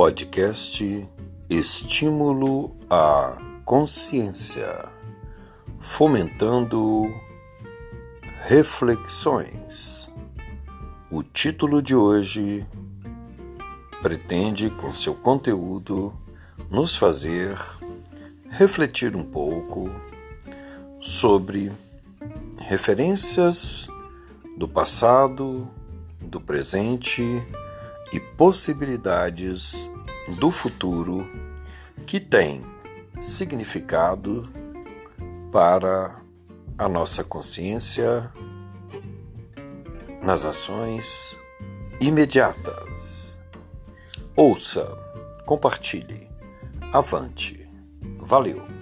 podcast Estímulo à Consciência, fomentando reflexões. O título de hoje pretende, com seu conteúdo, nos fazer refletir um pouco sobre referências do passado, do presente e possibilidades do futuro que têm significado para a nossa consciência nas ações imediatas. Ouça, compartilhe, avante. Valeu!